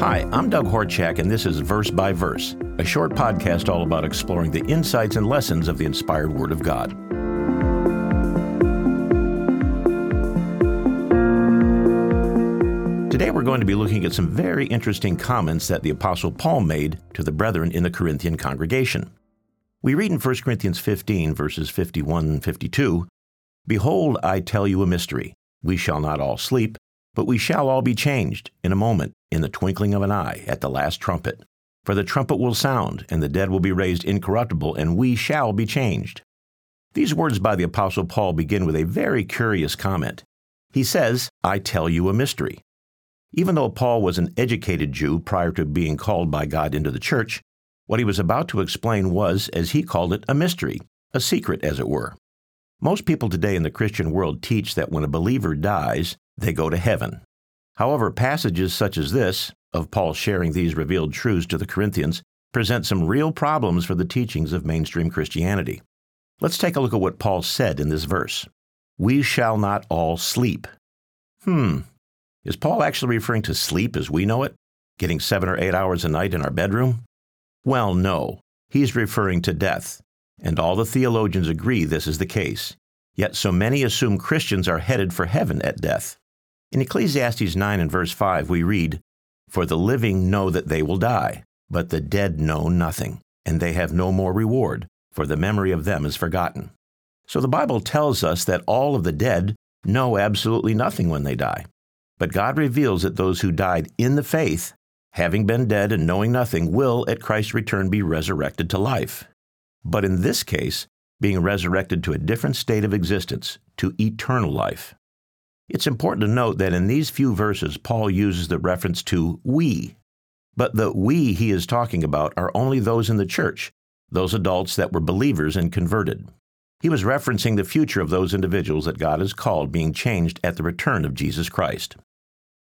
Hi, I'm Doug Horchak, and this is Verse by Verse, a short podcast all about exploring the insights and lessons of the inspired Word of God. Today we're going to be looking at some very interesting comments that the Apostle Paul made to the brethren in the Corinthian congregation. We read in 1 Corinthians 15, verses 51 and 52 Behold, I tell you a mystery. We shall not all sleep, but we shall all be changed in a moment, in the twinkling of an eye, at the last trumpet. For the trumpet will sound, and the dead will be raised incorruptible, and we shall be changed. These words by the Apostle Paul begin with a very curious comment. He says, I tell you a mystery. Even though Paul was an educated Jew prior to being called by God into the church, what he was about to explain was, as he called it, a mystery, a secret, as it were. Most people today in the Christian world teach that when a believer dies, they go to heaven. However, passages such as this, of Paul sharing these revealed truths to the Corinthians, present some real problems for the teachings of mainstream Christianity. Let's take a look at what Paul said in this verse We shall not all sleep. Hmm. Is Paul actually referring to sleep as we know it? Getting seven or eight hours a night in our bedroom? Well, no. He's referring to death. And all the theologians agree this is the case. Yet so many assume Christians are headed for heaven at death. In Ecclesiastes 9 and verse 5, we read, For the living know that they will die, but the dead know nothing, and they have no more reward, for the memory of them is forgotten. So the Bible tells us that all of the dead know absolutely nothing when they die. But God reveals that those who died in the faith, having been dead and knowing nothing, will at Christ's return be resurrected to life. But in this case, being resurrected to a different state of existence, to eternal life. It's important to note that in these few verses, Paul uses the reference to we. But the we he is talking about are only those in the church, those adults that were believers and converted. He was referencing the future of those individuals that God has called being changed at the return of Jesus Christ.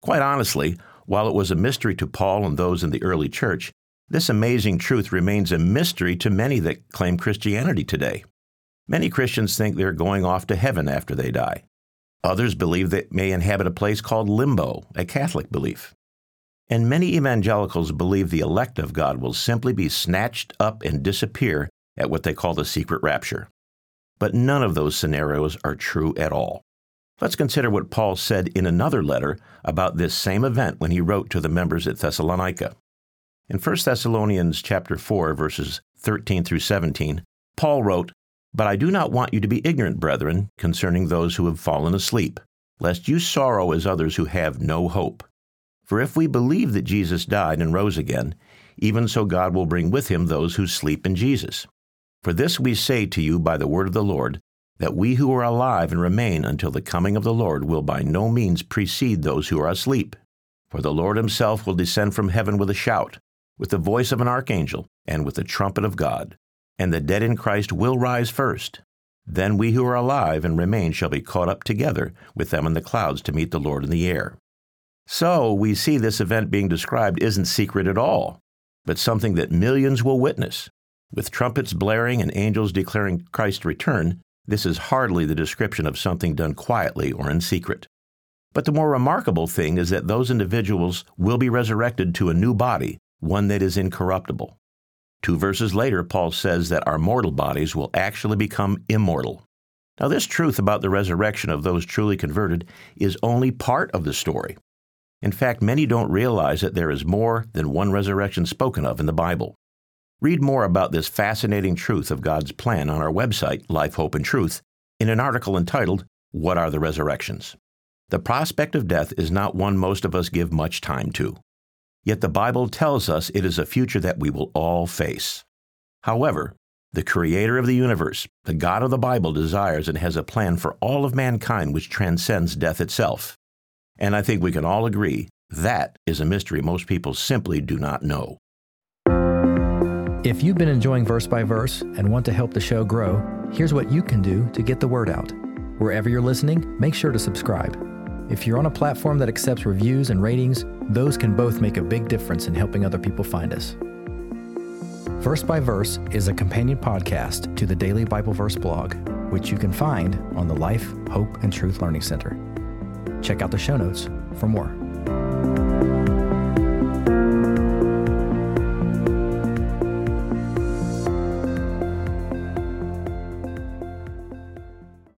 Quite honestly, while it was a mystery to Paul and those in the early church, this amazing truth remains a mystery to many that claim Christianity today. Many Christians think they're going off to heaven after they die. Others believe they may inhabit a place called limbo, a Catholic belief. And many evangelicals believe the elect of God will simply be snatched up and disappear at what they call the secret rapture. But none of those scenarios are true at all. Let's consider what Paul said in another letter about this same event when he wrote to the members at Thessalonica. In 1 Thessalonians chapter 4 verses 13 through 17, Paul wrote, but I do not want you to be ignorant, brethren, concerning those who have fallen asleep, lest you sorrow as others who have no hope. For if we believe that Jesus died and rose again, even so God will bring with him those who sleep in Jesus. For this we say to you by the word of the Lord, that we who are alive and remain until the coming of the Lord will by no means precede those who are asleep. For the Lord himself will descend from heaven with a shout, with the voice of an archangel, and with the trumpet of God and the dead in Christ will rise first. Then we who are alive and remain shall be caught up together with them in the clouds to meet the Lord in the air. So we see this event being described isn't secret at all, but something that millions will witness. With trumpets blaring and angels declaring Christ's return, this is hardly the description of something done quietly or in secret. But the more remarkable thing is that those individuals will be resurrected to a new body, one that is incorruptible. Two verses later, Paul says that our mortal bodies will actually become immortal. Now, this truth about the resurrection of those truly converted is only part of the story. In fact, many don't realize that there is more than one resurrection spoken of in the Bible. Read more about this fascinating truth of God's plan on our website, Life, Hope, and Truth, in an article entitled, What Are the Resurrections? The prospect of death is not one most of us give much time to. Yet the Bible tells us it is a future that we will all face. However, the Creator of the universe, the God of the Bible, desires and has a plan for all of mankind which transcends death itself. And I think we can all agree that is a mystery most people simply do not know. If you've been enjoying Verse by Verse and want to help the show grow, here's what you can do to get the word out. Wherever you're listening, make sure to subscribe. If you're on a platform that accepts reviews and ratings, those can both make a big difference in helping other people find us. Verse by Verse is a companion podcast to the Daily Bible Verse blog, which you can find on the Life, Hope, and Truth Learning Center. Check out the show notes for more.